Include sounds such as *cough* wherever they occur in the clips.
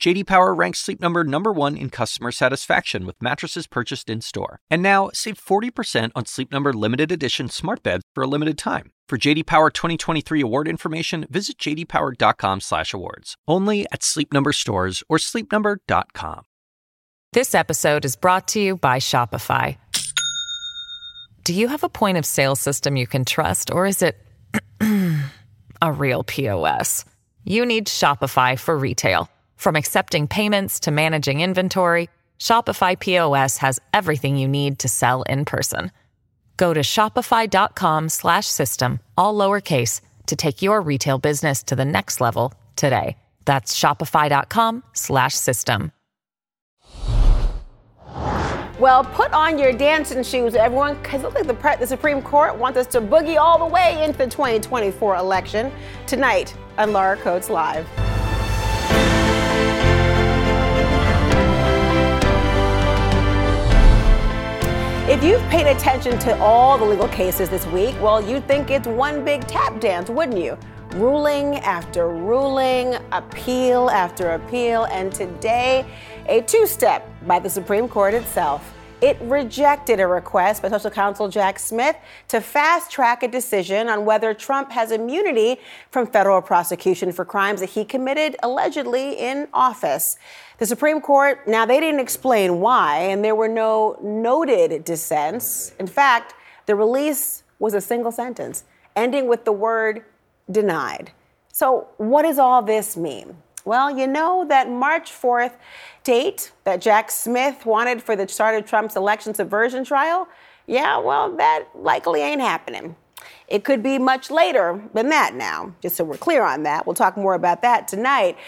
JD Power ranks Sleep Number number 1 in customer satisfaction with mattresses purchased in-store. And now, save 40% on Sleep Number limited edition smart beds for a limited time. For JD Power 2023 award information, visit jdpower.com/awards. Only at Sleep Number stores or sleepnumber.com. This episode is brought to you by Shopify. Do you have a point of sale system you can trust or is it *clears throat* a real POS? You need Shopify for retail. From accepting payments to managing inventory, Shopify POS has everything you need to sell in person. Go to shopify.com/system all lowercase to take your retail business to the next level today. That's shopify.com/system. Well, put on your dancing shoes, everyone, because look like the, the Supreme Court wants us to boogie all the way into the 2024 election tonight on Laura Coates Live. If you've paid attention to all the legal cases this week, well, you'd think it's one big tap dance, wouldn't you? Ruling after ruling, appeal after appeal, and today, a two step by the Supreme Court itself. It rejected a request by special counsel Jack Smith to fast track a decision on whether Trump has immunity from federal prosecution for crimes that he committed allegedly in office. The Supreme Court, now they didn't explain why, and there were no noted dissents. In fact, the release was a single sentence, ending with the word denied. So, what does all this mean? Well, you know that March 4th date that Jack Smith wanted for the start of Trump's election subversion trial? Yeah, well, that likely ain't happening. It could be much later than that now, just so we're clear on that. We'll talk more about that tonight.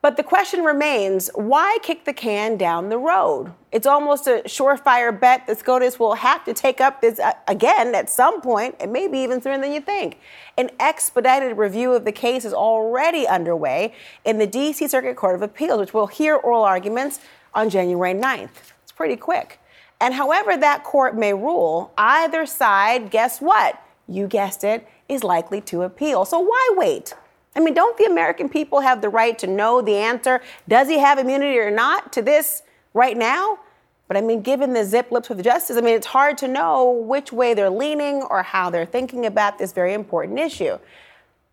But the question remains why kick the can down the road? It's almost a surefire bet that SCOTUS will have to take up this uh, again at some point, and maybe even sooner than you think. An expedited review of the case is already underway in the D.C. Circuit Court of Appeals, which will hear oral arguments on January 9th. It's pretty quick. And however that court may rule, either side, guess what? You guessed it, is likely to appeal. So why wait? I mean, don't the American people have the right to know the answer? Does he have immunity or not to this right now? But I mean, given the zip lips of justice, I mean, it's hard to know which way they're leaning or how they're thinking about this very important issue.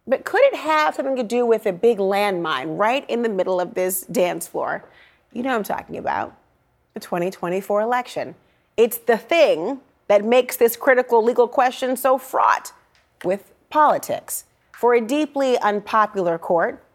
But could it have something to do with a big landmine right in the middle of this dance floor? You know I'm talking about the 2024 election. It's the thing that makes this critical legal question so fraught with politics for a deeply unpopular court,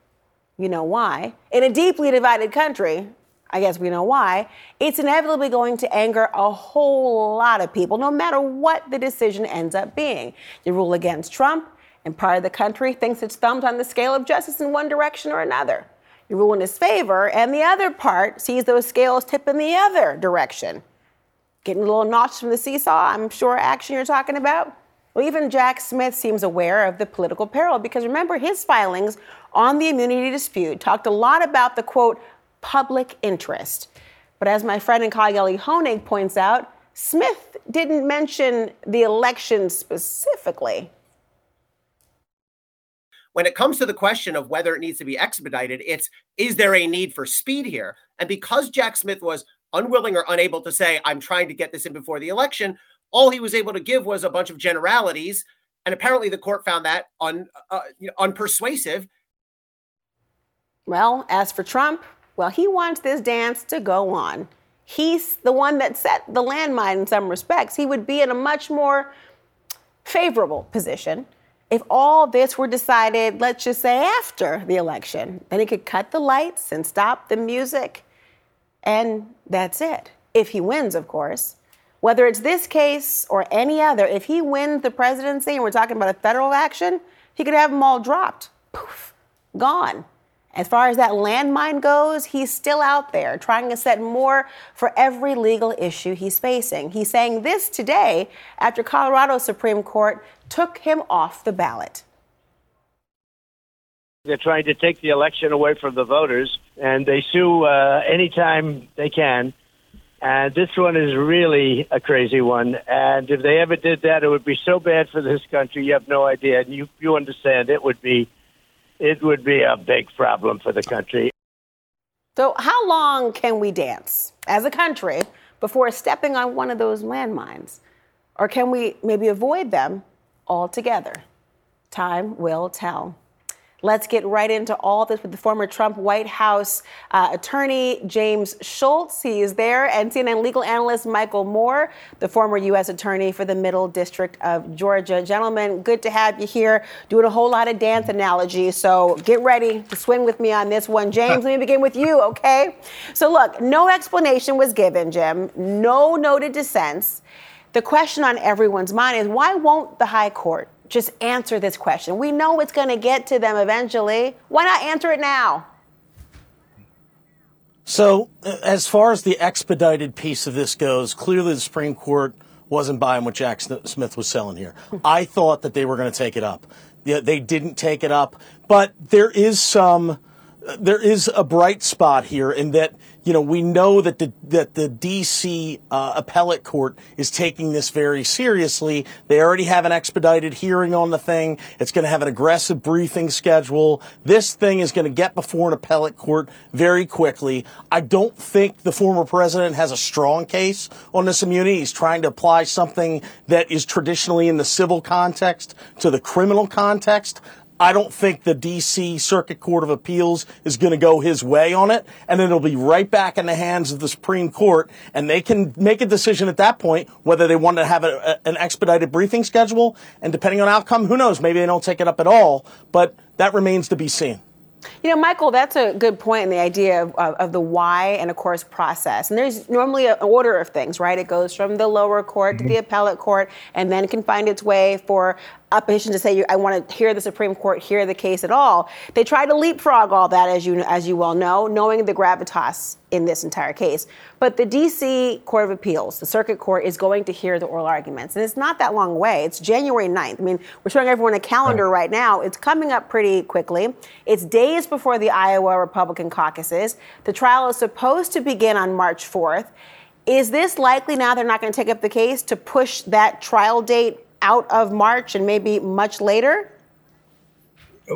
you know why, in a deeply divided country, I guess we know why, it's inevitably going to anger a whole lot of people, no matter what the decision ends up being. You rule against Trump, and part of the country thinks it's thumbed on the scale of justice in one direction or another. You rule in his favor, and the other part sees those scales tip in the other direction. Getting a little notch from the seesaw, I'm sure action you're talking about. Well, even Jack Smith seems aware of the political peril because remember, his filings on the immunity dispute talked a lot about the quote, public interest. But as my friend and colleague Elie Honig points out, Smith didn't mention the election specifically. When it comes to the question of whether it needs to be expedited, it's is there a need for speed here? And because Jack Smith was unwilling or unable to say, I'm trying to get this in before the election, all he was able to give was a bunch of generalities. And apparently the court found that un, uh, you know, unpersuasive. Well, as for Trump, well, he wants this dance to go on. He's the one that set the landmine in some respects. He would be in a much more favorable position if all this were decided, let's just say after the election. Then he could cut the lights and stop the music, and that's it. If he wins, of course. Whether it's this case or any other, if he wins the presidency and we're talking about a federal action, he could have them all dropped. Poof, gone. As far as that landmine goes, he's still out there trying to set more for every legal issue he's facing. He's saying this today after Colorado Supreme Court took him off the ballot. They're trying to take the election away from the voters, and they sue uh, anytime they can. And this one is really a crazy one. And if they ever did that, it would be so bad for this country. You have no idea. And you, you understand it would be, it would be a big problem for the country. So, how long can we dance as a country before stepping on one of those landmines? Or can we maybe avoid them altogether? Time will tell. Let's get right into all this with the former Trump White House uh, attorney James Schultz. He is there, and CNN legal analyst Michael Moore, the former U.S. attorney for the Middle District of Georgia. Gentlemen, good to have you here. Doing a whole lot of dance analogies, so get ready to swing with me on this one. *laughs* James, let me begin with you, okay? So, look, no explanation was given, Jim, no noted dissents. The question on everyone's mind is why won't the High Court just answer this question? We know it's going to get to them eventually. Why not answer it now? So, uh, as far as the expedited piece of this goes, clearly the Supreme Court wasn't buying what Jack Smith was selling here. I thought that they were going to take it up. They didn't take it up, but there is some, there is a bright spot here in that you know, we know that the that the D.C. Uh, appellate court is taking this very seriously. They already have an expedited hearing on the thing. It's going to have an aggressive briefing schedule. This thing is going to get before an appellate court very quickly. I don't think the former president has a strong case on this immunity. He's trying to apply something that is traditionally in the civil context to the criminal context. I don't think the DC Circuit Court of Appeals is going to go his way on it, and then it'll be right back in the hands of the Supreme Court, and they can make a decision at that point whether they want to have a, a, an expedited briefing schedule, and depending on outcome, who knows? Maybe they don't take it up at all, but that remains to be seen. You know, Michael, that's a good point in the idea of, of, of, the why and, of course, process. And there's normally an order of things, right? It goes from the lower court mm-hmm. to the mm-hmm. appellate court and then can find its way for opposition to say, I want to hear the Supreme Court hear the case at all. They tried to leapfrog all that, as you, as you well know, knowing the gravitas in this entire case. But the D.C. Court of Appeals, the Circuit Court, is going to hear the oral arguments. And it's not that long away. It's January 9th. I mean, we're showing everyone a calendar right, right now. It's coming up pretty quickly. It's days before the Iowa Republican caucuses. The trial is supposed to begin on March 4th. Is this likely now they're not going to take up the case to push that trial date out of March and maybe much later?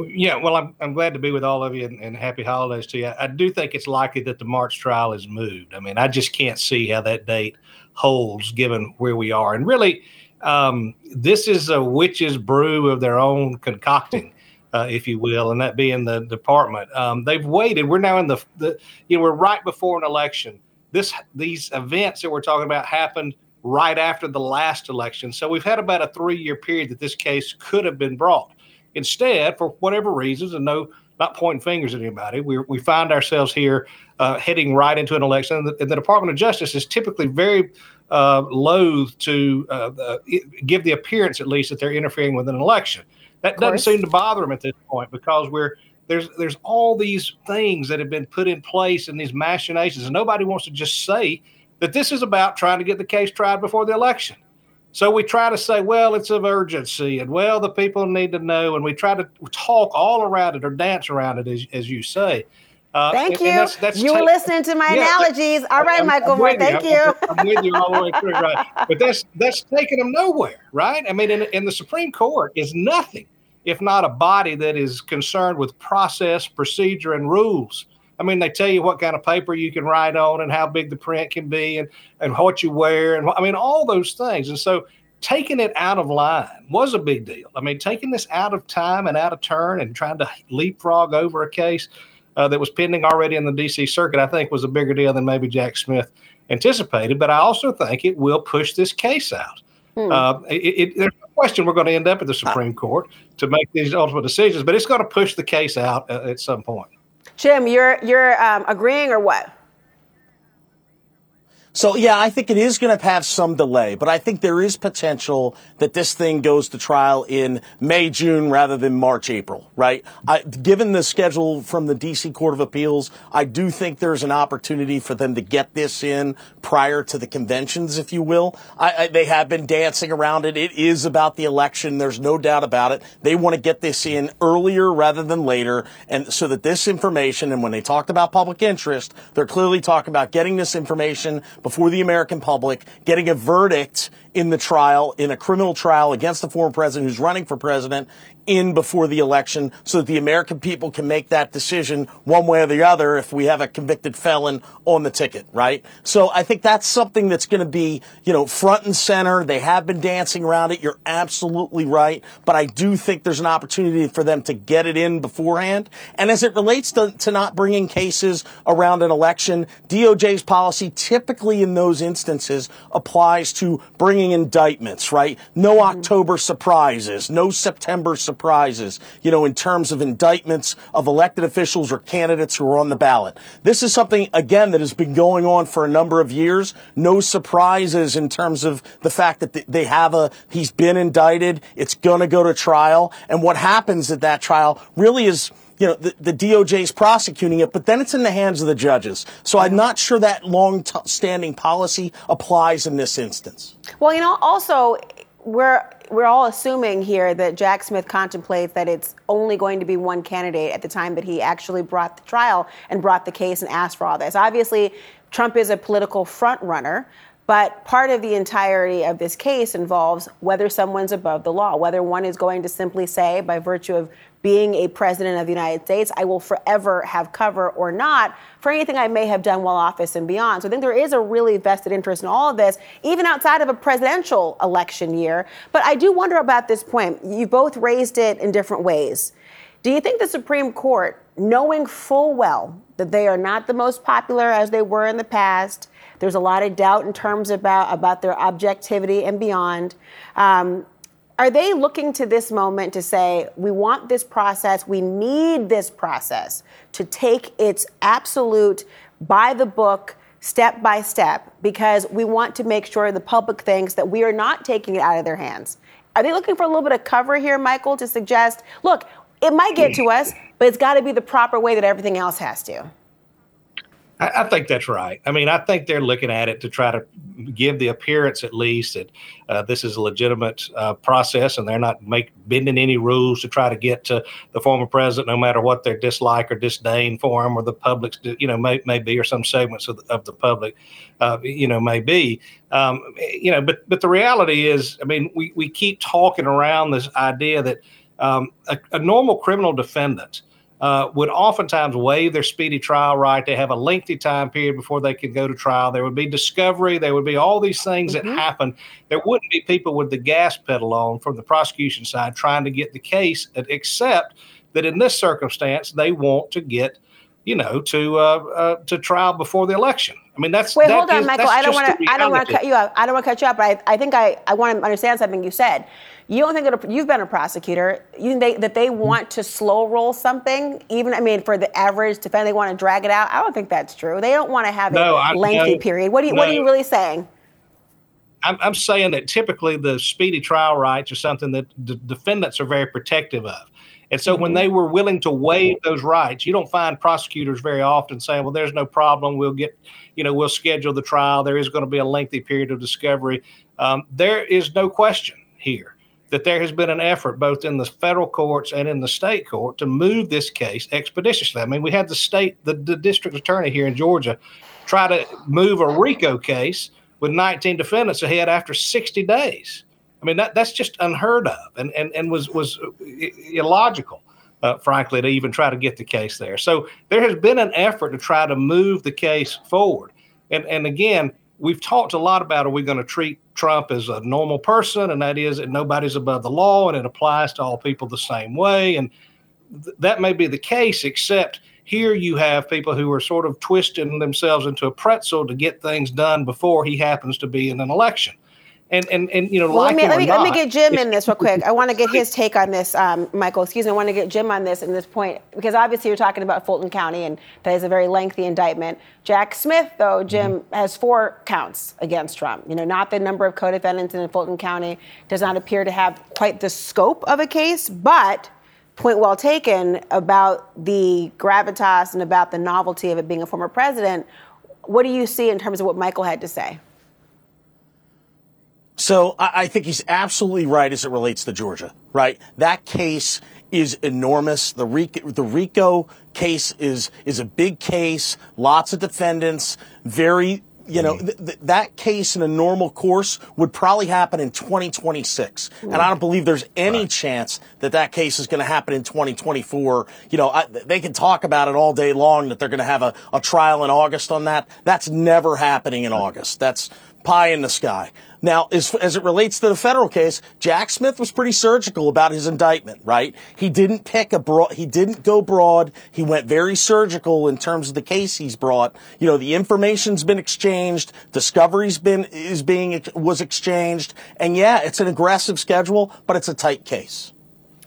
Yeah, well, I'm, I'm glad to be with all of you and, and happy holidays to you. I, do think it's likely that the March trial is moved. I mean, I just can't see how that date holds given where we are. And really, um, this is a witch's brew of their own concocting. Uh, if you will, and that being the department. Um, they've waited. We're now in the, the, you know, we're right before an election. This, these events that we're talking about happened right after the last election. So we've had about a three year period that this case could have been brought. Instead, for whatever reasons, and no, not pointing fingers at anybody, we, we find ourselves here uh, heading right into an election. And the, and the, Department of Justice is typically very uh, loath to uh, uh give the appearance, at least, that they're interfering with an election. That doesn't seem to bother them at this point because we're there's there's all these things that have been put in place and these machinations, and nobody wants to just say that this is about trying to get the case tried before the election. So we try to say, well, it's of urgency, and well, the people need to know, and we try to talk all around it or dance around it, as, as you say. Uh, Thank and, you. And that's, that's you were listening to my yeah, analogies. All right, I'm, Michael Moore. Thank you. you. I'm, I'm, with you all the way through, right? *laughs* But that's that's taking them nowhere, right? I mean, in, in the Supreme Court is nothing if not a body that is concerned with process, procedure, and rules. I mean, they tell you what kind of paper you can write on and how big the print can be and, and what you wear. And I mean, all those things. And so taking it out of line was a big deal. I mean, taking this out of time and out of turn and trying to leapfrog over a case uh, that was pending already in the DC circuit, I think was a bigger deal than maybe Jack Smith anticipated. But I also think it will push this case out. Hmm. Uh, it, it, there's no question we're going to end up at the Supreme Court to make these ultimate decisions, but it's going to push the case out uh, at some point. Jim, you're you're um, agreeing or what? So yeah, I think it is going to have some delay, but I think there is potential that this thing goes to trial in May, June rather than March, April, right? I, given the schedule from the DC Court of Appeals, I do think there's an opportunity for them to get this in prior to the conventions, if you will. I, I, they have been dancing around it. It is about the election. There's no doubt about it. They want to get this in earlier rather than later. And so that this information, and when they talked about public interest, they're clearly talking about getting this information before the American public, getting a verdict in the trial, in a criminal trial against the former president who's running for president in before the election so that the American people can make that decision one way or the other if we have a convicted felon on the ticket, right? So I think that's something that's going to be, you know, front and center. They have been dancing around it. You're absolutely right. But I do think there's an opportunity for them to get it in beforehand. And as it relates to, to not bringing cases around an election, DOJ's policy typically in those instances applies to bringing indictments, right? No mm-hmm. October surprises, no September surprises, you know, in terms of indictments of elected officials or candidates who are on the ballot. This is something, again, that has been going on for a number of years. No surprises in terms of the fact that they have a, he's been indicted. It's going to go to trial. And what happens at that trial really is, you know, the, the DOJ is prosecuting it, but then it's in the hands of the judges. So I'm not sure that long standing policy applies in this instance. Well, you know, also, we're we're all assuming here that Jack Smith contemplates that it's only going to be one candidate at the time that he actually brought the trial and brought the case and asked for all this. Obviously, Trump is a political front runner, but part of the entirety of this case involves whether someone's above the law, whether one is going to simply say, by virtue of being a president of the United States, I will forever have cover or not for anything I may have done while office and beyond. So I think there is a really vested interest in all of this, even outside of a presidential election year. But I do wonder about this point. You both raised it in different ways. Do you think the Supreme Court, knowing full well that they are not the most popular as they were in the past, there's a lot of doubt in terms about, about their objectivity and beyond. Um, are they looking to this moment to say, we want this process, we need this process to take its absolute by the book, step by step, because we want to make sure the public thinks that we are not taking it out of their hands? Are they looking for a little bit of cover here, Michael, to suggest, look, it might get to us, but it's got to be the proper way that everything else has to? I, I, think that's right. I mean, I think they're looking at it to try to give the appearance, at least, that uh, this is a legitimate uh, process, and they're not make bending any rules to try to get to the former president, no matter what their dislike or disdain for him, or the public's, you know, may, may be, or some segments of the, of the public, uh, you know, may be. Um, you know, but but the reality is, I mean, we we keep talking around this idea that um, a, a normal criminal defendant uh, would oftentimes waive their speedy trial right. They have a lengthy time period before they can go to trial. There would be discovery. There would be all these things mm-hmm. that happen. There wouldn't be people with the gas pedal on from the prosecution side trying to get the case, except that in this circumstance, they want to get you know, to uh, uh, to trial before the election. I mean, that's wait. that hold on, is, Michael. I don't want to. I don't want to cut you off. I don't want to cut you off. But I, I think I, I want to understand something you said. You don't think that you've been a prosecutor. You think they, that they mm-hmm. want to slow roll something? Even I mean, for the average defendant, they want to drag it out. I don't think that's true. They don't want to have no, a I, lengthy no, period. What are you no. What are you really saying? I'm, I'm saying that typically the speedy trial rights are something that the defendants are very protective of. And so when mm-hmm. they were willing to waive those rights, you don't find prosecutors very often saying, well, there's no problem. We'll get, you know, we'll schedule the trial. There is going to be a lengthy period of discovery. Um, there is no question here that there has been an effort both in the federal courts and in the state court to move this case expeditiously. I mean, we had the state, the, the district attorney here in Georgia try to move a RICO case with 19 defendants ahead after 60 days. I mean, that, that's just unheard of and, and, and was, was illogical, uh, frankly, to even try to get the case there. So there has been an effort to try to move the case forward. And, and again, we've talked a lot about are we going to treat Trump as a normal person, and that is that nobody's above the law and it applies to all people the same way. And th- that may be the case, except here you have people who are sort of twisting themselves into a pretzel to get things done before he happens to be in an election. And and and you know, well, let me let me, not, let me get Jim in this real quick. I want to get his take on this, um, Michael. Excuse me. I want to get Jim on this in this point because obviously you're talking about Fulton County and that is a very lengthy indictment. Jack Smith, though, Jim mm-hmm. has four counts against Trump. You know, not the number of co-defendants in Fulton County does not appear to have quite the scope of a case, but point well taken about the gravitas and about the novelty of it being a former president. What do you see in terms of what Michael had to say? So I, think he's absolutely right as it relates to Georgia, right? That case is enormous. The RICO, the RICO case is, is a big case, lots of defendants, very you know, mm-hmm. th- th- that case in a normal course would probably happen in 2026. And I don't believe there's any right. chance that that case is going to happen in 2024. You know, I, they can talk about it all day long that they're going to have a, a trial in August on that. That's never happening in August. That's pie in the sky. Now, as, as it relates to the federal case, Jack Smith was pretty surgical about his indictment, right? He didn't pick a broad, he didn't go broad. He went very surgical in terms of the case he's brought. You know, the information's been exchanged, discovery's been, is being, was exchanged. And yeah, it's an aggressive schedule, but it's a tight case.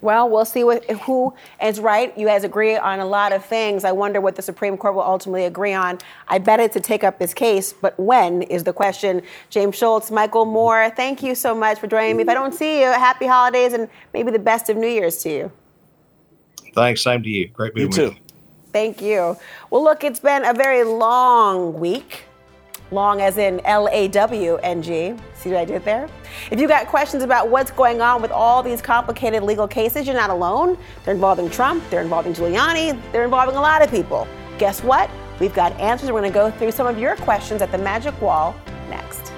Well, we'll see what, who is right. You guys agree on a lot of things. I wonder what the Supreme Court will ultimately agree on. I bet it's to take up this case, but when is the question? James Schultz, Michael Moore, thank you so much for joining me. If I don't see you, happy holidays and maybe the best of New Year's to you. Thanks. Same to you. Great being you too. You. Thank you. Well, look, it's been a very long week long as in L A W N G. See what I did there? If you got questions about what's going on with all these complicated legal cases, you're not alone. They're involving Trump, they're involving Giuliani, they're involving a lot of people. Guess what? We've got answers. We're going to go through some of your questions at the Magic Wall next.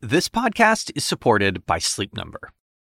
This podcast is supported by Sleep Number.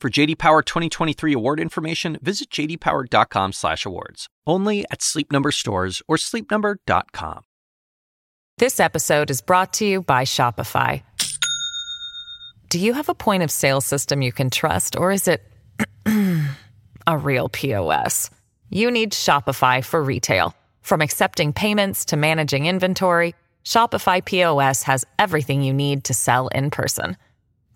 For JD Power 2023 award information, visit jdpower.com/awards. Only at Sleep Number stores or sleepnumber.com. This episode is brought to you by Shopify. Do you have a point of sale system you can trust, or is it *clears throat* a real POS? You need Shopify for retail. From accepting payments to managing inventory, Shopify POS has everything you need to sell in person.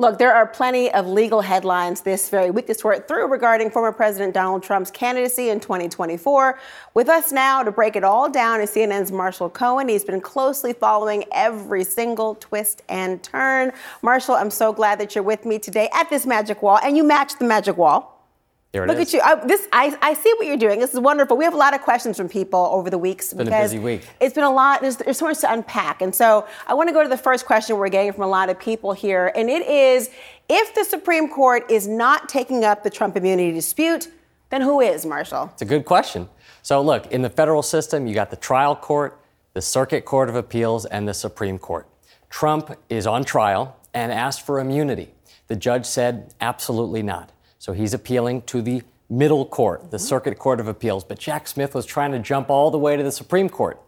Look, there are plenty of legal headlines this very week to sort through regarding former President Donald Trump's candidacy in 2024. With us now to break it all down is CNN's Marshall Cohen. He's been closely following every single twist and turn. Marshall, I'm so glad that you're with me today at this magic wall, and you matched the magic wall. There Look is. at you. I, this, I, I see what you're doing. This is wonderful. We have a lot of questions from people over the weeks. It's been a busy week. It's been a lot. There's, there's so much to unpack. And so I want to go to the first question we're getting from a lot of people here. And it is if the Supreme Court is not taking up the Trump immunity dispute, then who is, Marshall? It's a good question. So, look, in the federal system, you got the trial court, the Circuit Court of Appeals, and the Supreme Court. Trump is on trial and asked for immunity. The judge said absolutely not. So he's appealing to the middle court, the mm-hmm. Circuit Court of Appeals. But Jack Smith was trying to jump all the way to the Supreme Court.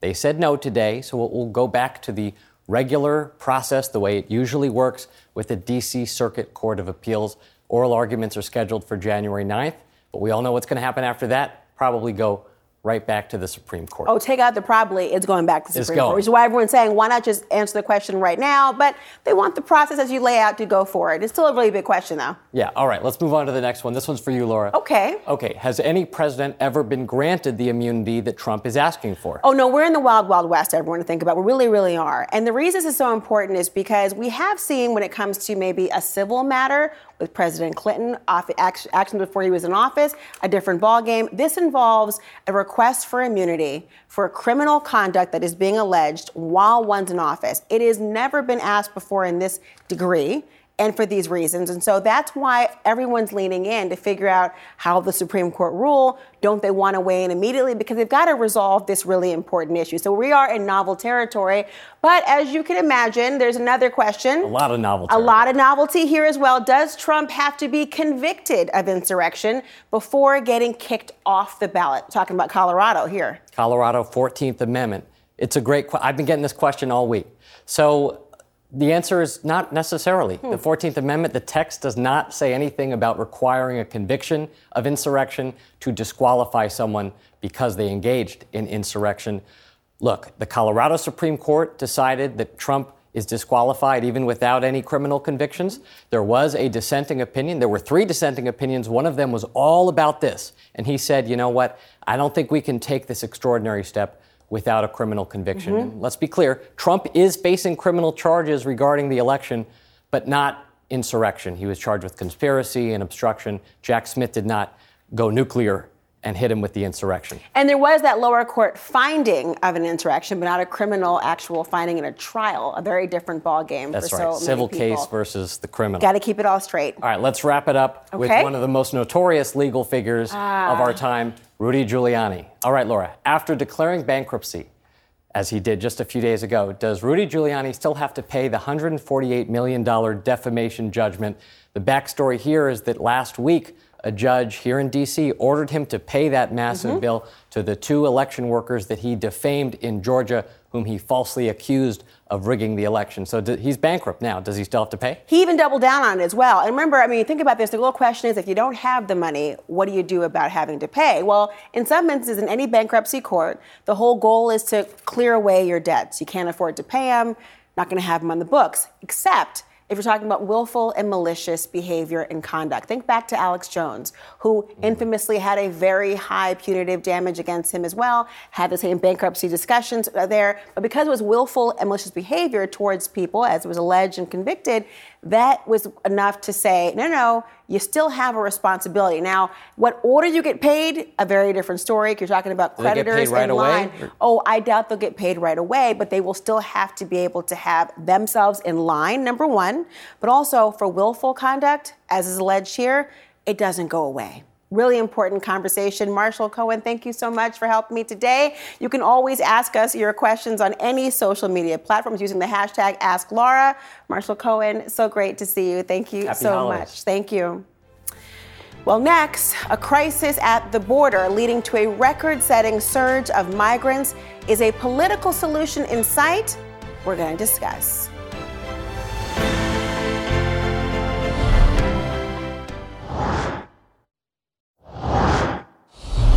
They said no today, so we'll go back to the regular process, the way it usually works with the D.C. Circuit Court of Appeals. Oral arguments are scheduled for January 9th, but we all know what's going to happen after that. Probably go right back to the Supreme Court. Oh, take out the probably, it's going back to the It's Supreme going. Court, which is why everyone's saying, why not just answer the question right now? But they want the process as you lay out to go forward. It's still a really big question, though. Yeah, all right, let's move on to the next one. This one's for you, Laura. Okay. Okay, has any president ever been granted the immunity that Trump is asking for? Oh, no, we're in the wild, wild west, everyone to think about. We really, really are. And the reason this is so important is because we have seen when it comes to maybe a civil matter with President Clinton, actions before he was in office, a different ballgame. This involves a request for immunity for criminal conduct that is being alleged while one's in office. It has never been asked before in this degree and for these reasons. And so that's why everyone's leaning in to figure out how the Supreme Court rule. Don't they want to weigh in immediately? Because they've got to resolve this really important issue. So we are in novel territory. But as you can imagine, there's another question. A lot of novelty. A lot of novelty here as well. Does Trump have to be convicted of insurrection before getting kicked off the ballot? Talking about Colorado here. Colorado 14th Amendment. It's a great question. I've been getting this question all week. So the answer is not necessarily. The hmm. 14th Amendment, the text does not say anything about requiring a conviction of insurrection to disqualify someone because they engaged in insurrection. Look, the Colorado Supreme Court decided that Trump is disqualified even without any criminal convictions. There was a dissenting opinion. There were three dissenting opinions. One of them was all about this. And he said, you know what? I don't think we can take this extraordinary step without a criminal conviction. Mhm. And let's be clear Trump is facing criminal charges regarding the election, but not insurrection. He was charged with conspiracy and obstruction. Jack Smith did not go nuclear and hit him with the insurrection. And there was that lower court finding of an insurrection, but not a criminal actual finding in a trial. A very different ballgame That's for right. so Civil case versus the criminal. Got to keep it all straight. All right, let's wrap it up with one of the most notorious legal figures Ah. of our time, Rudy Giuliani. All right, Laura, after declaring bankruptcy, as he did just a few days ago, does Rudy Giuliani still have to pay the $148 million defamation judgment? The backstory here is that last week, a judge here in D.C. ordered him to pay that massive Mhm. bill to the two election workers that he defamed in Georgia, whom he falsely accused of rigging the election. So he's bankrupt now. Does he still have to pay? He even doubled down on it as well. And remember, I mean, think about this. The real question is if you don't have the money, what do you do about having to pay? Well, in some instances, in any bankruptcy court, the whole goal is to clear away your debts. You can't afford to pay them, not going to have them on the books, except if you're talking about willful and malicious behavior and conduct. Think back to Alex Jones, who mm-hmm. infamously had a very high punitive damage against him as well, had the same bankruptcy discussions there. But because it was willful and malicious behavior towards people, as it was alleged and convicted, that was enough to say, no, no, you still have a responsibility. Now, what order you get paid, a very different story. You're talking about Do they get creditors right in away? line. Oh, I doubt they'll get paid right away, but they will still have to be able to have themselves in line, number one. But also for willful conduct, as is alleged here, it doesn't go away. Really important conversation. Marshall Cohen, thank you so much for helping me today. You can always ask us your questions on any social media platforms using the hashtag AskLaura. Marshall Cohen, so great to see you. Thank you Happy so holidays. much. Thank you. Well, next, a crisis at the border leading to a record setting surge of migrants. Is a political solution in sight? We're going to discuss.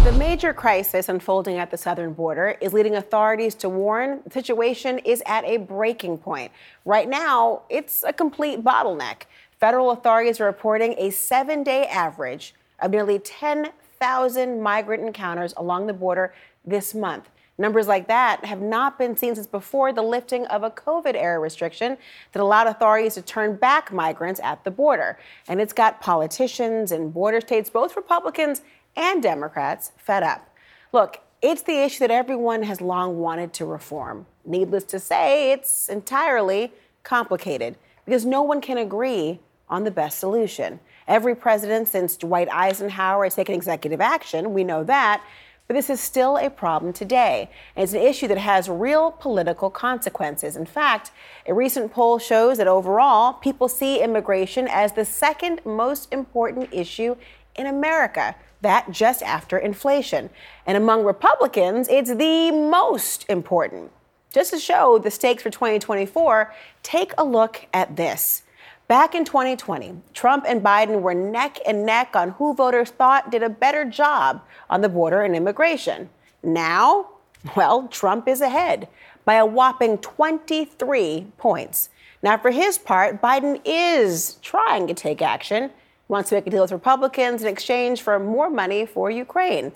The major crisis unfolding at the southern border is leading authorities to warn the situation is at a breaking point. Right now, it's a complete bottleneck. Federal authorities are reporting a seven day average of nearly 10,000 migrant encounters along the border this month. Numbers like that have not been seen since before the lifting of a COVID era restriction that allowed authorities to turn back migrants at the border. And it's got politicians and border states, both Republicans and Democrats, fed up. Look, it's the issue that everyone has long wanted to reform. Needless to say, it's entirely complicated because no one can agree on the best solution. Every president since Dwight Eisenhower has taken executive action, we know that, but this is still a problem today. And it's an issue that has real political consequences. In fact, a recent poll shows that overall, people see immigration as the second most important issue in America, that just after inflation. And among Republicans, it's the most important. Just to show the stakes for 2024, take a look at this. Back in 2020, Trump and Biden were neck and neck on who voters thought did a better job on the border and immigration. Now, well, Trump is ahead by a whopping 23 points. Now, for his part, Biden is trying to take action, wants to make a deal with Republicans in exchange for more money for Ukraine.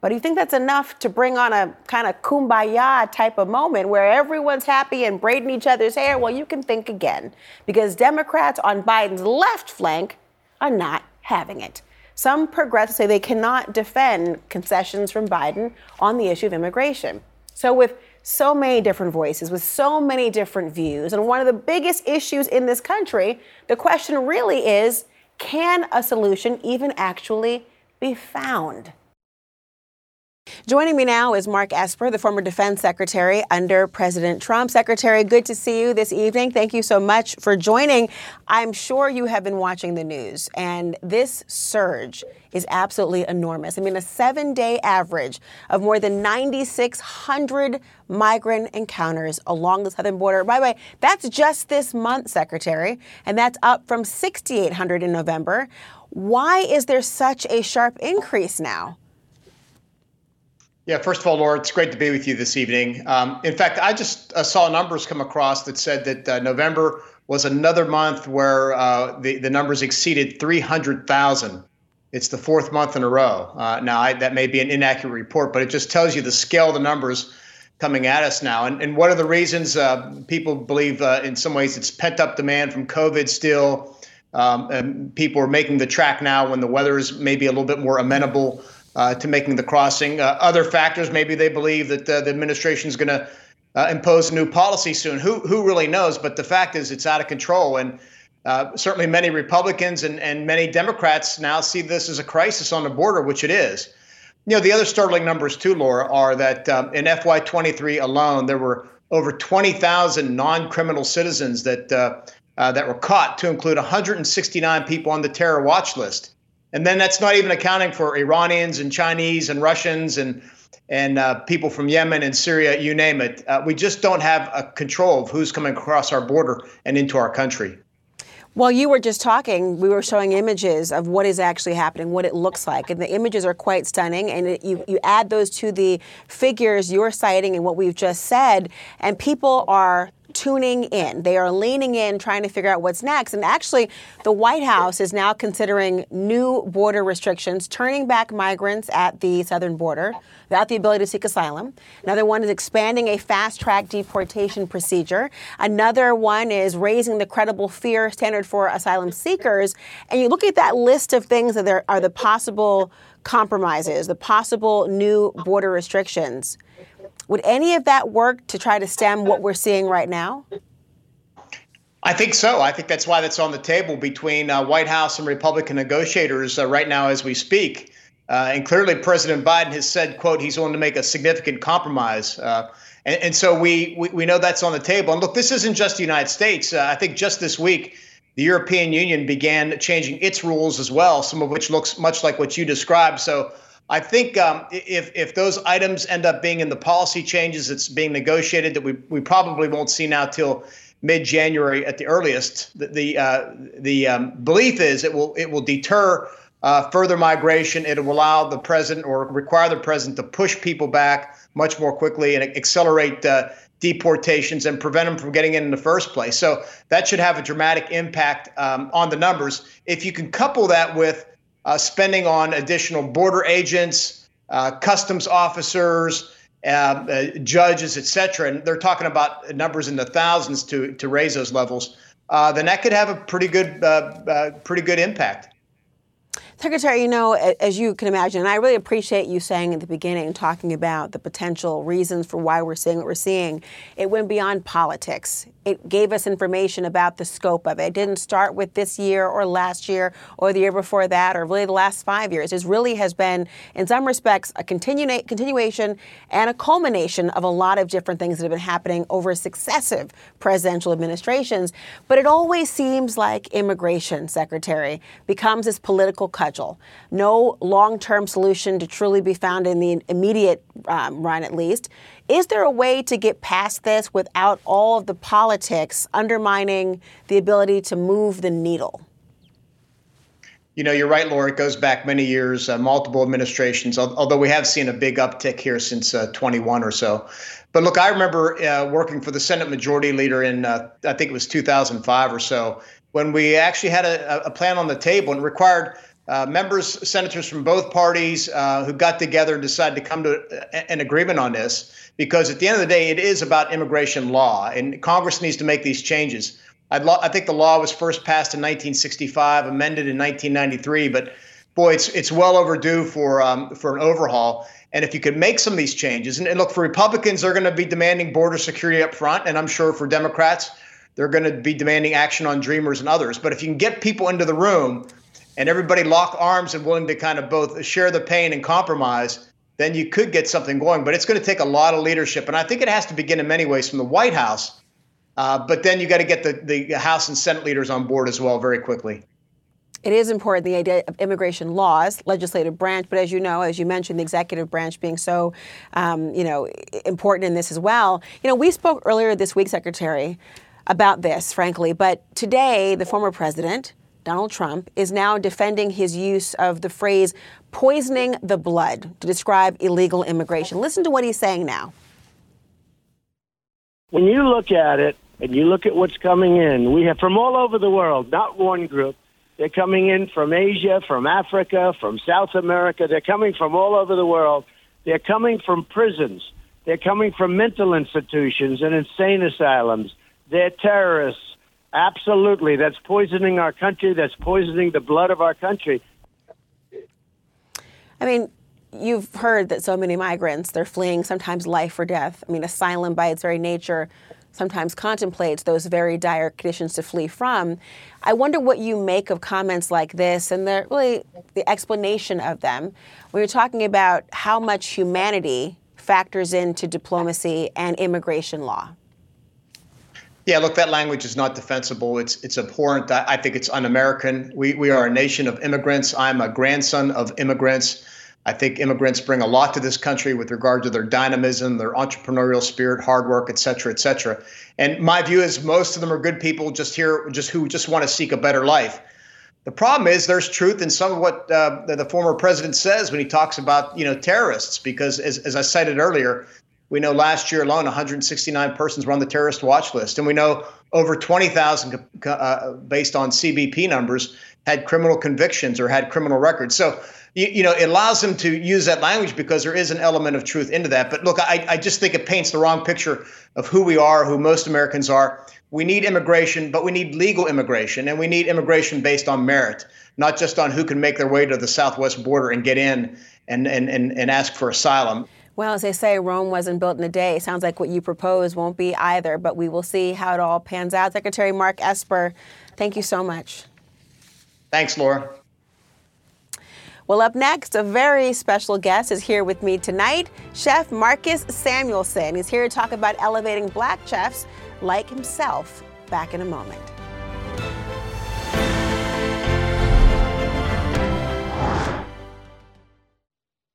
But do you think that's enough to bring on a kind of kumbaya type of moment where everyone's happy and braiding each other's hair? Well, you can think again because Democrats on Biden's left flank are not having it. Some progressives say they cannot defend concessions from Biden on the issue of immigration. So, with so many different voices, with so many different views, and one of the biggest issues in this country, the question really is can a solution even actually be found? Joining me now is Mark Esper, the former defense secretary under President Trump. Secretary, good to see you this evening. Thank you so much for joining. I'm sure you have been watching the news, and this surge is absolutely enormous. I mean, a seven day average of more than 9,600 migrant encounters along the southern border. By the way, that's just this month, Secretary, and that's up from 6,800 in November. Why is there such a sharp increase now? Yeah, first of all, Laura, it's great to be with you this evening. Um, in fact, I just uh, saw numbers come across that said that uh, November was another month where uh, the, the numbers exceeded 300,000. It's the fourth month in a row. Uh, now, I, that may be an inaccurate report, but it just tells you the scale of the numbers coming at us now. And, and what are the reasons? Uh, people believe uh, in some ways it's pent up demand from COVID still. Um, and people are making the track now when the weather is maybe a little bit more amenable uh, to making the crossing. Uh, other factors, maybe they believe that uh, the administration is going to uh, impose new policy soon. Who who really knows? But the fact is, it's out of control, and uh, certainly many Republicans and and many Democrats now see this as a crisis on the border, which it is. You know, the other startling numbers too, Laura, are that um, in FY23 alone, there were over 20,000 non-criminal citizens that uh, that were caught, to include 169 people on the terror watch list. And then that's not even accounting for Iranians and Chinese and Russians and and uh, people from Yemen and Syria, you name it. Uh, we just don't have a control of who's coming across our border and into our country. While you were just talking, we were showing images of what is actually happening, what it looks like. And the images are quite stunning. And it, you, you add those to the figures you're citing and what we've just said, and people are tuning in. They are leaning in, trying to figure out what's next. And actually, the White House is now considering new border restrictions, turning back migrants at the southern border without the ability to seek asylum. Another one is expanding a fast track deportation procedure. Another one is raising the credible fear standard for asylum seekers. And you look at that list of things that there are the possible compromises, the possible new border restrictions. Would any of that work to try to stem what we're seeing right now? I think so. I think that's why that's on the table between uh, White House and Republican negotiators uh, right now as we speak. Uh, and clearly, President Biden has said, "quote He's willing to make a significant compromise." Uh, and, and, so we, we, we know that's on the table. And look, this isn't just the United States. Uh, I think just this week, the European Union began changing its rules as well, some of which looks much like what you described. So I think um, if if those items end up being in the policy changes that's being negotiated, that we we probably won't see now till mid January at the earliest. The the, uh, the um, belief is it will it will deter uh, further migration. It will allow the president or require the president to push people back much more quickly and accelerate uh, deportations and prevent them from getting in in the first place. So that should have a dramatic impact um, on the numbers. If you can couple that with uh, spending on additional border agents, uh, customs officers, uh, uh judges, et cetera, and they're talking about numbers in the thousands to to raise those levels, uh, then that could have a pretty good uh, pretty good impact. Secretary, you know, as you can imagine, and I really appreciate you saying at the beginning, talking about the potential reasons for why we're seeing what we're seeing. It went beyond politics. It gave us information about the scope of it. It didn't start with this year or last year or the year before that or really the last five years. It really has been, in some respects, a continua- continuation and a culmination of a lot of different things that have been happening over successive presidential administrations. But it always seems like immigration, Secretary, becomes this political cudgel. No long term solution to truly be found in the immediate um, run, at least. Is there a way to get past this without all of the politics undermining the ability to move the needle? You know, you're right, Laura. It goes back many years, uh, multiple administrations, although we have seen a big uptick here since uh, 21 or so. But look, I remember uh, working for the Senate Majority Leader in, uh, I think it was 2005 or so, when we actually had a, a plan on the table and required uh, members, senators from both parties uh, who got together and decided to come to an agreement on this. Because at the end of the day, it is about immigration law, and Congress needs to make these changes. Lo- i think the law was first passed in 1965, amended in 1993, but boy, it's it's well overdue for um, for an overhaul. And if you could make some of these changes, and, and look for Republicans, they're going to be demanding border security up front, and I'm sure for Democrats, they're going to be demanding action on Dreamers and others. But if you can get people into the room and everybody lock arms and willing to kind of both share the pain and compromise, then you could get something going. But it's going to take a lot of leadership, and I think it has to begin in many ways from the White House uh, but then you got to get the, the House and Senate leaders on board as well very quickly. It is important, the idea of immigration laws, legislative branch, but as you know, as you mentioned, the executive branch being so, um, you know, important in this as well. You know, we spoke earlier this week, Secretary, about this, frankly, but today, the former president, Donald Trump, is now defending his use of the phrase poisoning the blood to describe illegal immigration. Listen to what he's saying now. When you look at it, and you look at what's coming in, we have from all over the world, not one group. They're coming in from Asia, from Africa, from South America. They're coming from all over the world. They're coming from prisons. They're coming from mental institutions and insane asylums. They're terrorists. Absolutely. That's poisoning our country. That's poisoning the blood of our country. I mean, you've heard that so many migrants, they're fleeing sometimes life or death. I mean, asylum by its very nature sometimes contemplates those very dire conditions to flee from. I wonder what you make of comments like this and the really the explanation of them when you're talking about how much humanity factors into diplomacy and immigration law. Yeah, look, that language is not defensible. It's it's abhorrent. I think it's un-American. We we are a nation of immigrants. I'm a grandson of immigrants. I think immigrants bring a lot to this country with regard to their dynamism, their entrepreneurial spirit, hard work, et cetera, et cetera. And my view is most of them are good people just here, just who just want to seek a better life. The problem is there's truth in some of what uh, the, the, former president says when he talks about you know terrorists, because as, as I cited earlier, we know last year alone 169 persons were on the terrorist watch list, and we know over 20,000 uh, based on CBP numbers had criminal convictions or had criminal records. So you, you, know, it allows them to use that language because there is an element of truth into that. But look, I, I just think it paints the wrong picture of who we are, who most Americans are. We need immigration, but we need legal immigration, and we need immigration based on merit, not just on who can make their way to the southwest border and get in and, and, and, and ask for asylum. Well, as they say, Rome wasn't built in a day. Sounds like what you propose won't be either, but we will see how it all pans out. Secretary Mark Esper, thank you so much. Thanks, Laura. Well, up next, a very special guest is here with me tonight, Chef Marcus Samuelsson. He's here to talk about elevating black chefs like himself. Back in a moment.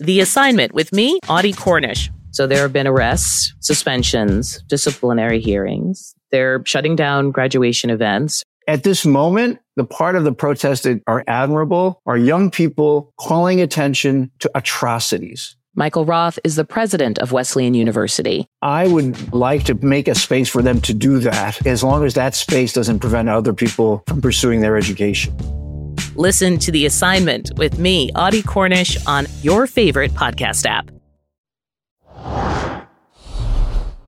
The assignment with me, Audie Cornish. So there have been arrests, suspensions, disciplinary hearings. They're shutting down graduation events. At this moment, the part of the protests that are admirable are young people calling attention to atrocities. Michael Roth is the president of Wesleyan University. I would like to make a space for them to do that as long as that space doesn't prevent other people from pursuing their education. Listen to The Assignment with me, Audie Cornish, on your favorite podcast app.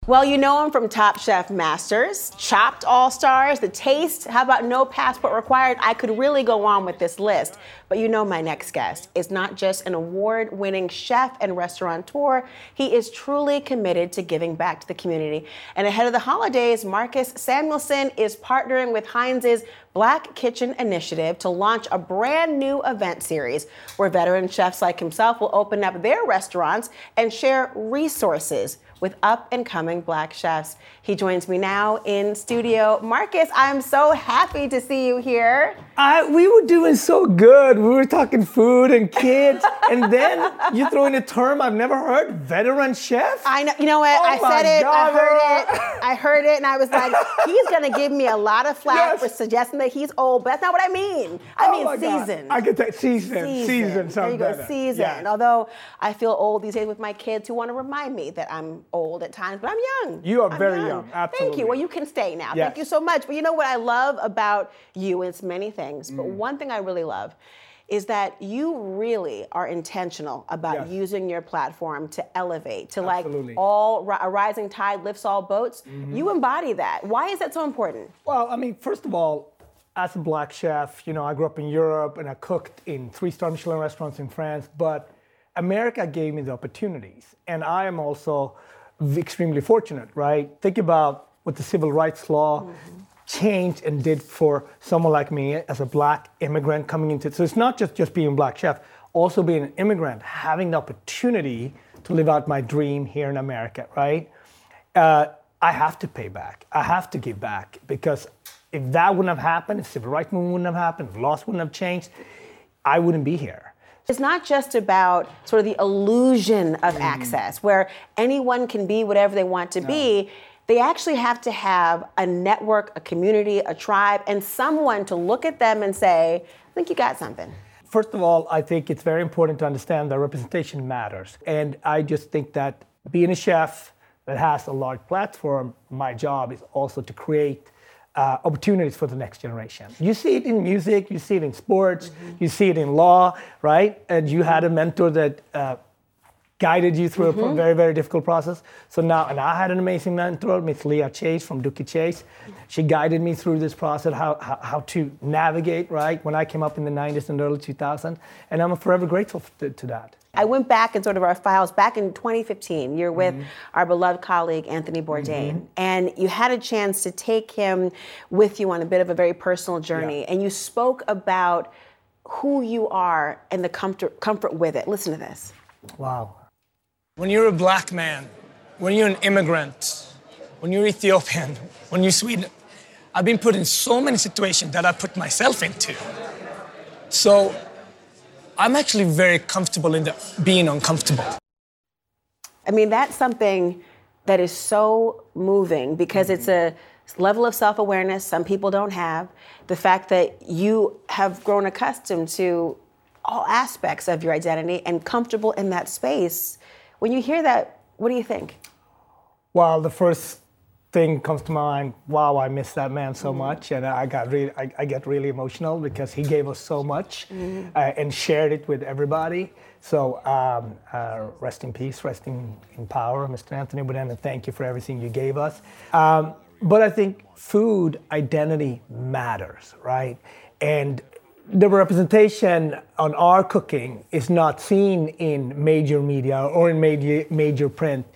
Well, you know him from Top Chef Masters, Chopped All Stars, The Taste. How about No Passport Required? I could really go on with this list. But you know my next guest is not just an award winning chef and restaurateur, he is truly committed to giving back to the community. And ahead of the holidays, Marcus Samuelsson is partnering with Heinz's Black Kitchen Initiative to launch a brand new event series where veteran chefs like himself will open up their restaurants and share resources with up and coming black chefs. He joins me now in studio. Marcus, I'm so happy to see you here. I, we were doing so good. We were talking food and kids, and then you throw in a term I've never heard, veteran chef. I know. You know what? Oh I said it. God, I heard it. I heard it, and I was like, he's gonna give me a lot of flack Yes. for suggesting that he's old, but that's not what I mean. I Oh mean God. seasoned. I get that season. Seasoned. Season. There you go, better. seasoned. Yes. Although I feel old these days with my kids who want to remind me that I'm old at times, but I'm young. You are I'm very young, Thank absolutely. Thank you. Well, you can stay now. Thank you so much. But you know what I love about you? It's many things, but Mm. one thing I really love is that you really are intentional about Yes. using your platform to elevate, to Absolutely. like all a rising tide lifts all boats. Mm-hmm. You embody that. Why is that so important? Well, I mean, first of all, as a black chef, you know, I grew up in Europe and I cooked in three-star Michelin restaurants in France, but America gave me the opportunities. And I am also extremely fortunate, right? Think about what the civil rights law changed and did for someone like me as a black immigrant coming into it. So it's not just, just being a black chef, also being an immigrant, having the opportunity to live out my dream here in America, right? uh, I have to pay back. I have to give back because if that wouldn't have happened, if civil rights movement wouldn't have happened, if laws wouldn't have changed, I wouldn't be here. It's not just about sort of the illusion of Mm-hmm. access where anyone can be whatever they want to be. They actually have to have a network, a community, a tribe, and someone to look at them and say, I think you got something. First of all, I think it's very important to understand that representation matters. And I just think that being a chef that has a large platform, my job is also to create uh, opportunities for the next generation. You see it in music, you see it in sports, you see it in law, right? And you had a mentor that uh, guided you through a mm-hmm. very, very difficult process. So now, and I had an amazing mentor, Miss Leah Chase from Dooky Chase. She guided me through this process, how, how, how to navigate, right? When I came up in the 90s and early 2000s. And I'm forever grateful to, to that. I went back in sort of our files back in 2015. You're with mm-hmm. our beloved colleague Anthony Bourdain, mm-hmm. and you had a chance to take him with you on a bit of a very personal journey, and you spoke about who you are and the comfort, comfort with it. Listen to this. Wow. When you're a black man, when you're an immigrant, when you're Ethiopian, *laughs* when you're Sweden, I've been put in so many situations that I put myself into. So I'm actually very comfortable in the being uncomfortable. I mean, that's something that is so moving because it's a level of self awareness some people don't have. The fact that you have grown accustomed to all aspects of your identity and comfortable in that space. When you hear that, what do you think? Well, the first thing comes to mind. Wow, I miss that man so much, and I got really, I, I get really emotional because he gave us so much uh, and shared it with everybody. So, um, uh, rest in peace, rest in, in power, Mr. Anthony Bourdain, and thank you for everything you gave us. Um, but I think food identity matters, right? And the representation on our cooking is not seen in major media or in major, major print.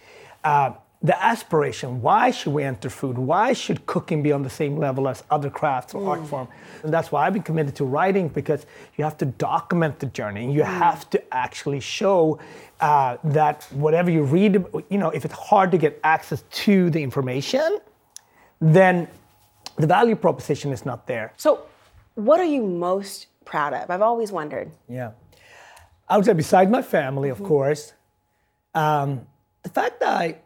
Uh, the aspiration, why should we enter food? Why should cooking be on the same level as other crafts or art form? And that's why I've been committed to writing because you have to document the journey. and You have to actually show uh, that whatever you read, you know, if it's hard to get access to the information, then the value proposition is not there. So, what are you most proud of? I've always wondered. Yeah. I would say, besides my family, of course, um, the fact that I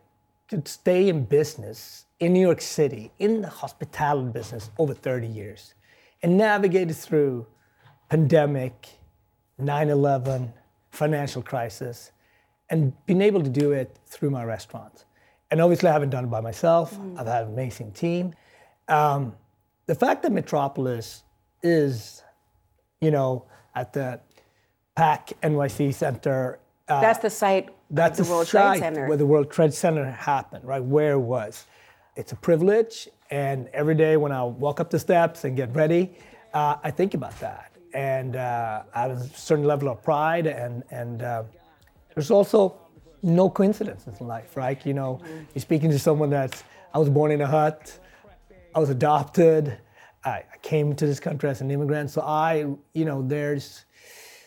could stay in business in New York City, in the hospitality business, over 30 years, and navigated through pandemic, 9/11, financial crisis, and been able to do it through my restaurants. And obviously, I haven't done it by myself. I've had an amazing team. Um, the fact that Metropolis is, you know, at the PAC NYC Center. uh, That's the site that's the the World site Trade Center. where the World Trade Center happened, right? Where it was. It's a privilege, and every day when I walk up the steps and get ready, uh, I think about that, and uh, I have a certain level of pride, and and uh, there's also no coincidences in life, right? You know, you're speaking to someone that's I was born in a hut, I was adopted, I came to this country as an immigrant, so I, you know, there's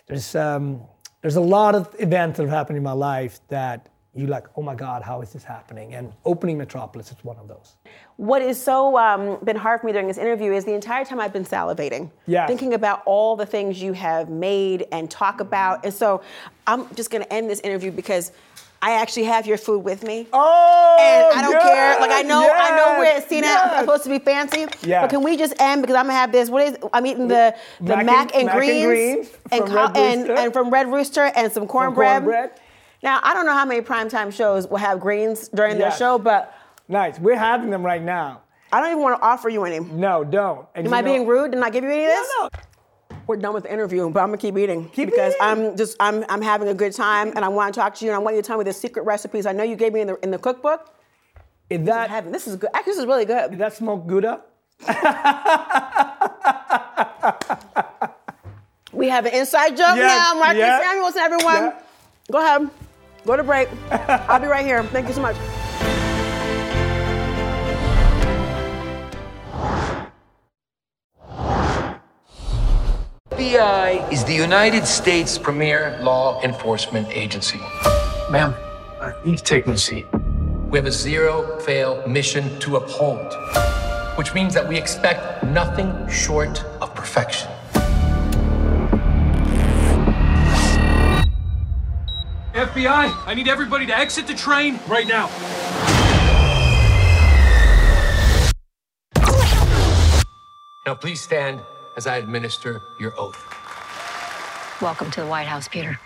there's um, there's a lot of events that have happened in my life that you like, oh my God, how is this happening? And opening Metropolis is one of those. What is so um, been hard for me during this interview is the entire time I've been salivating, Yes. thinking about all the things you have made and talk about. And so I'm just going to end this interview because I actually have your food with me. Oh, and I don't care. Like I know, I know we're at CNN. yes. I'm supposed to be fancy. Yeah. But can we just end because I'm gonna have this? What is? I'm eating the the Mac mac, and- mac and greens, greens and, from co- Red and, Rooster. and from Red Rooster and some cornbread. cornbread. Now I don't know how many primetime shows will have greens during their show, but Nice. We're having them right now. I don't even want to offer you any. No, don't. And Am I know- being rude? Did I give you any of this? No, We're done with the interview, but I'm gonna keep eating because I'm just I'm I'm having a good time and I want to talk to you and I want you to tell me the secret recipes. I know you gave me in the in the cookbook. Is that heaven? This is good. Actually, this is really good. Is that smoked Gouda? We have an inside joke Yes, now, Marcus yeah, Samuelsson, everyone. Go ahead. Go to break. I'll be right here. Thank you so much. FBI is the United States premier law enforcement agency. Ma'am, uh, you need to take my seat. We have a zero fail mission to uphold, which means that we expect nothing short of perfection. FBI, I need everybody to exit the train right now. Now, please stand as I administer your oath. Welcome to the White House, Peter.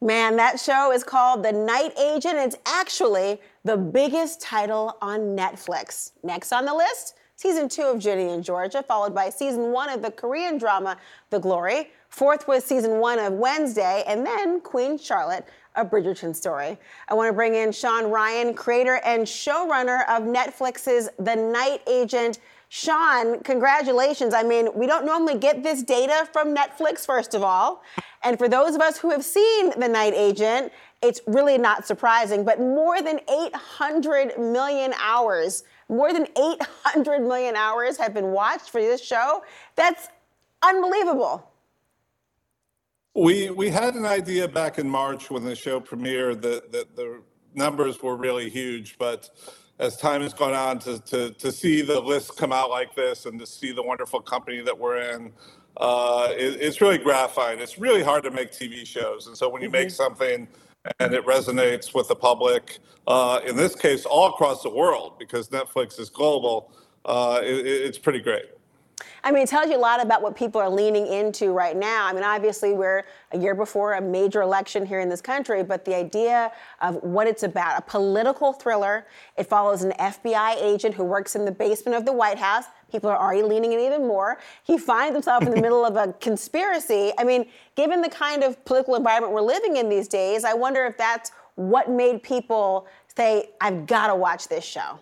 Man, that show is called The Night Agent. It's actually the biggest title on Netflix. Next on the list, season two of Ginny & Georgia, followed by season one of the Korean drama The Glory. Fourth was season one of Wednesday, and then Queen Charlotte, a Bridgerton story. I want to bring in Shawn Ryan, creator and showrunner of Netflix's The Night Agent. Shawn, congratulations. I mean, we don't normally get this data from Netflix, first of all. And for those of us who have seen The Night Agent, it's really not surprising, but more than 800 million hours, more than 800 million hours have been watched for this show. That's unbelievable. We we had an idea back in March when the show premiered that, that the numbers were really huge, but as time has gone on to, to, to see the list come out like this and to see the wonderful company that we're in, uh, it, it's really gratifying. It's really hard to make TV shows. And so when you make something and it resonates with the public, uh, in this case, all across the world, because Netflix is global, uh, it- it's pretty great. I mean, it tells you a lot about what people are leaning into right now. I mean, obviously, we're a year before a major election here in this country, but the idea of what it's about a political thriller. It follows an FBI agent who works in the basement of the White House. People are already leaning in even more. He finds himself in the middle of a *laughs* conspiracy. I mean, given the kind of political environment we're living in these days, I wonder if that's what made people say, I've got to watch this show.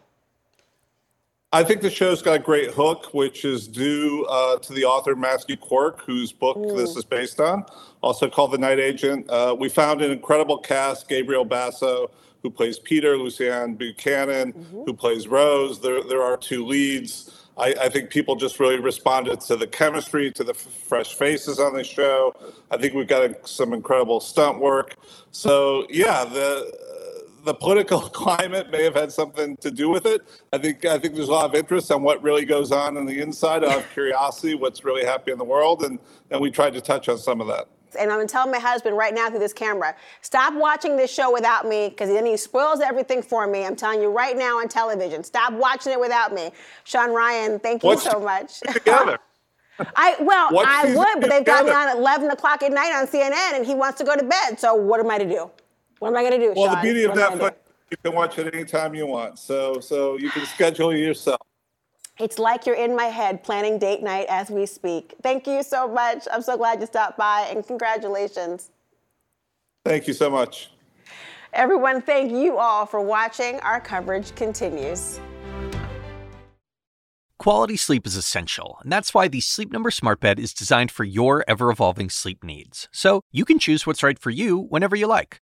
I think the show's got a great hook, which is due uh, to the author Matthew Quirk, whose book this is based on, also called The Night Agent. Uh, we found an incredible cast Gabriel Basso, who plays Peter, Luciane Buchanan, who plays Rose. There, there are two leads. I, I think people just really responded to the chemistry, to the f- fresh faces on the show. I think we've got a, some incredible stunt work. So, yeah, the the political *laughs* climate may have had something to do with it. I think I think there's a lot of interest on what really goes on on the inside. Have curiosity, what's really happening in the world, and and we tried to touch on some of that. and I'm telling my husband right now through this camera, stop watching this show without me because then he spoils everything for me. I'm telling you right now on television, stop watching it without me. Shawn Ryan, thank you What's so much. Together. *laughs* I well, What's I would, but they've got me on at 11 o'clock at night on CNN, and he wants to go to bed. So what am I to do? What am I going to do, Well, Shawn? the beauty of What am I gonna you can watch it anytime you want. So so you can schedule it yourself. It's like you're in my head planning date night as we speak. Thank you so much. I'm so glad you stopped by, and congratulations. Thank you so much. Everyone, thank you all for watching. Our coverage continues. Quality sleep is essential, and that's why the Sleep Number Smart Bed is designed for your ever evolving sleep needs. So you can choose what's right for you whenever you like.